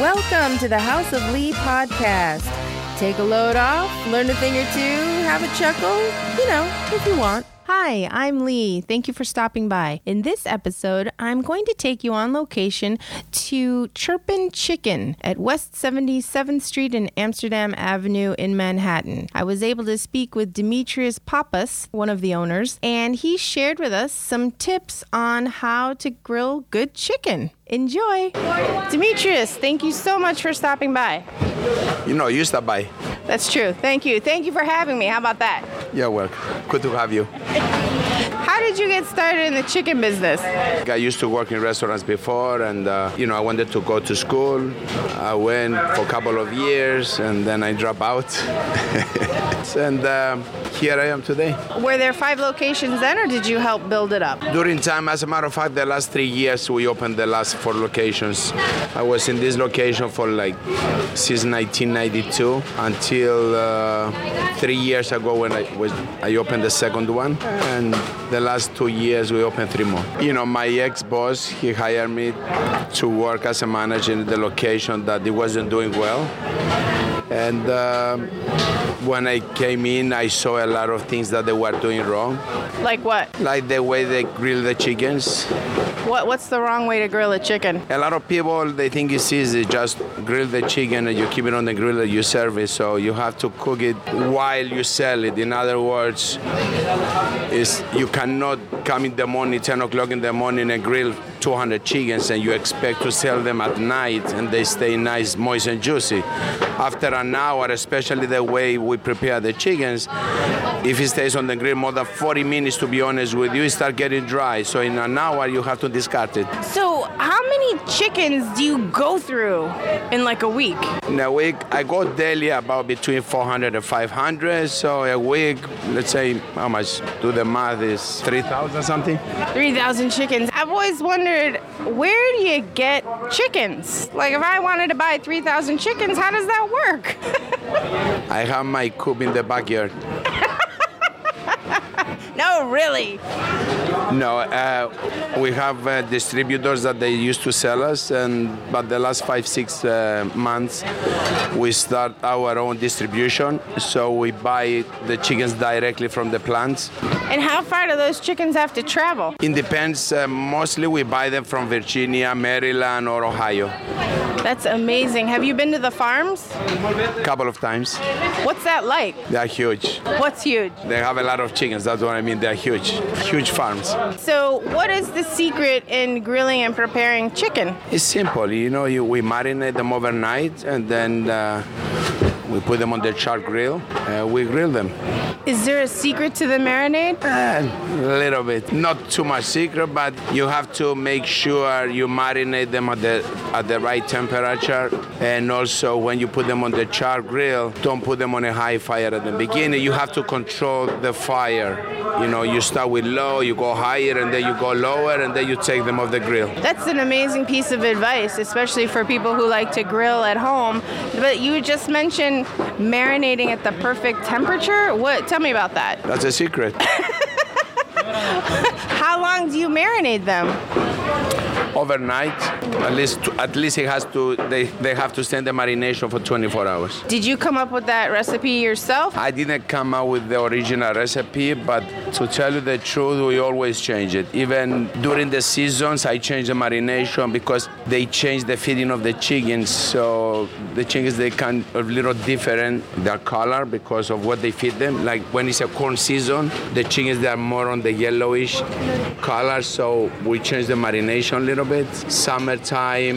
Welcome to the House of Lee podcast. Take a load off, learn a thing or two, have a chuckle, you know, if you want. Hi, I'm Lee. Thank you for stopping by. In this episode, I'm going to take you on location to Chirping Chicken at West 77th Street and Amsterdam Avenue in Manhattan. I was able to speak with Demetrius Pappas, one of the owners, and he shared with us some tips on how to grill good chicken. Enjoy. Demetrius, thank you so much for stopping by. You know, you stop by. That's true. Thank you. Thank you for having me. How about that? You're welcome. Good to have you. How did you get started in the chicken business? I used to work in restaurants before, and uh, you know, I wanted to go to school. I went for a couple of years, and then I dropped out. and um, here I am today. Were there five locations then, or did you help build it up? During time, as a matter of fact, the last three years we opened the last four locations. I was in this location for like since 1992 until uh, three years ago when I was I opened the second one, and the last two years we opened three more. You know, my ex-boss he hired me to work as a manager in the location that it wasn't doing well, and. Um, when I came in, I saw a lot of things that they were doing wrong, Like what? like the way they grill the chickens. What What's the wrong way to grill a chicken? A lot of people they think it's easy, just grill the chicken and you keep it on the grill and you serve it. So you have to cook it while you sell it. In other words, is you cannot come in the morning, 10 o'clock in the morning, and grill 200 chickens and you expect to sell them at night and they stay nice, moist, and juicy. After an hour, especially the way we prepare the chickens, if it stays on the grill more than 40 minutes, to be honest with you, it start getting dry. So in an hour, you have to discard it. So, how many chickens do you go through in like a week? In a week, I go daily about between 400 and 500. So a week, let's say, how much? Do the math is 3,000 something. 3,000 chickens. I've always wondered where do you get chickens? Like, if I wanted to buy 3,000 chickens, how does that work? I have my coop in the backyard. no, really. No, uh, we have uh, distributors that they used to sell us, and but the last five six uh, months we start our own distribution. So we buy the chickens directly from the plants. And how far do those chickens have to travel? It depends. Uh, mostly we buy them from Virginia, Maryland, or Ohio. That's amazing. Have you been to the farms? A couple of times. What's that like? They are huge. What's huge? They have a lot of chickens. That's what I mean. They are huge, huge farms. So, what is the secret in grilling and preparing chicken? It's simple. You know, you, we marinate them overnight, and then uh, we put them on the charred grill. Uh, we grill them. Is there a secret to the marinade? Uh, a little bit, not too much secret, but you have to make sure you marinate them at the at the right temperature, and also when you put them on the charred grill, don't put them on a high fire at the beginning. You have to control the fire. You know, you start with low, you go higher, and then you go lower, and then you take them off the grill. That's an amazing piece of advice, especially for people who like to grill at home. But you just mentioned marinating at the perfect temperature. What? Tell me about that. That's a secret. How long do you marinate them? Overnight. At least, at least it has to. They, they have to stand the marination for 24 hours. Did you come up with that recipe yourself? I didn't come up with the original recipe, but to tell you the truth, we always change it. Even during the seasons, I change the marination because they change the feeding of the chickens. So the chickens they can a little different their color because of what they feed them. Like when it's a corn season, the chickens they are more on the yellowish color. So we change the marination a little bit. Summertime,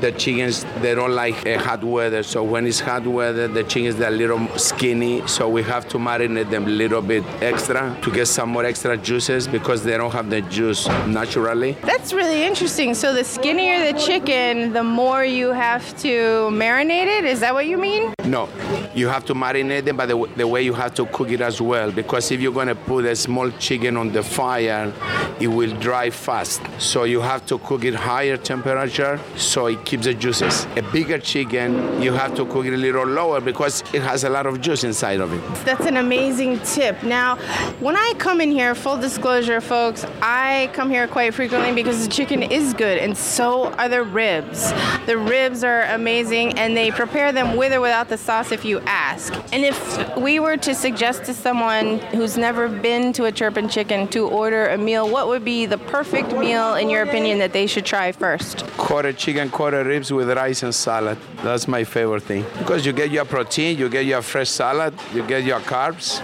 the chickens they don't like uh, hot weather. So when it's hot weather, the chickens they're a little skinny. So we have to marinate them a little bit extra to get some more extra juices because they don't have the juice naturally. That's really interesting. So the skinnier the chicken, the more you have to marinate it. Is that what you mean? No, you have to marinate them, but the, the way you have to cook it as well. Because if you're gonna put a small chicken on the fire, it will dry fast. So you have to cook it higher temperature so it keeps the juices. A bigger chicken, you have to cook it a little lower because it has a lot of juice inside of it. That's an amazing tip. Now, when I come in here, full disclosure, folks, I come here quite frequently because the chicken is good, and so are the ribs. The ribs are amazing, and they prepare them with or without the sauce if you ask. And if we were to suggest to someone who's never been to a Chirping Chicken to order a meal, what would be the perfect meal, in your opinion, that they should try first? Quarter chicken, quarter ribs with rice and salad. That's my favorite thing. Because you get your protein, you get your fresh salad, you get your carbs.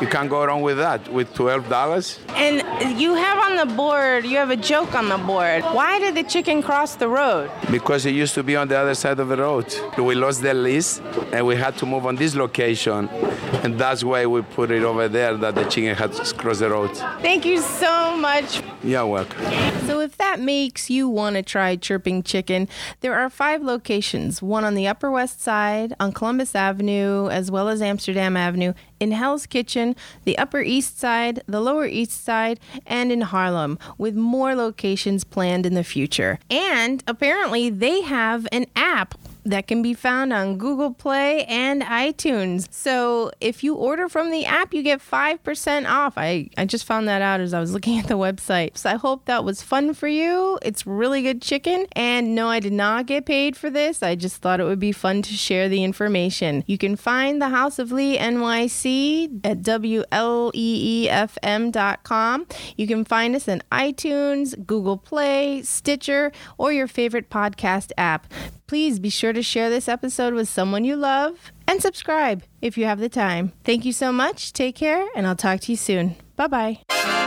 You can't go wrong with that with $12. And you have on the board, you have a joke on the board. Why did the chicken cross the road? Because it used to be on the other side of the road. We lost the lease and we had to move on this location. And that's why we put it over there that the chicken had to cross the road. Thank you so much. You're welcome. So, if that makes you want to try Chirping Chicken, there are five locations one on the Upper West Side, on Columbus Avenue, as well as Amsterdam Avenue, in Hell's Kitchen, the Upper East Side, the Lower East Side, and in Harlem, with more locations planned in the future. And apparently, they have an app that can be found on Google Play and iTunes. So if you order from the app, you get 5% off. I, I just found that out as I was looking at the website. So I hope that was fun for you. It's really good chicken. And no, I did not get paid for this. I just thought it would be fun to share the information. You can find the House of Lee NYC at WLEEFM.com. You can find us on iTunes, Google Play, Stitcher, or your favorite podcast app. Please be sure to share this episode with someone you love and subscribe if you have the time. Thank you so much. Take care, and I'll talk to you soon. Bye bye.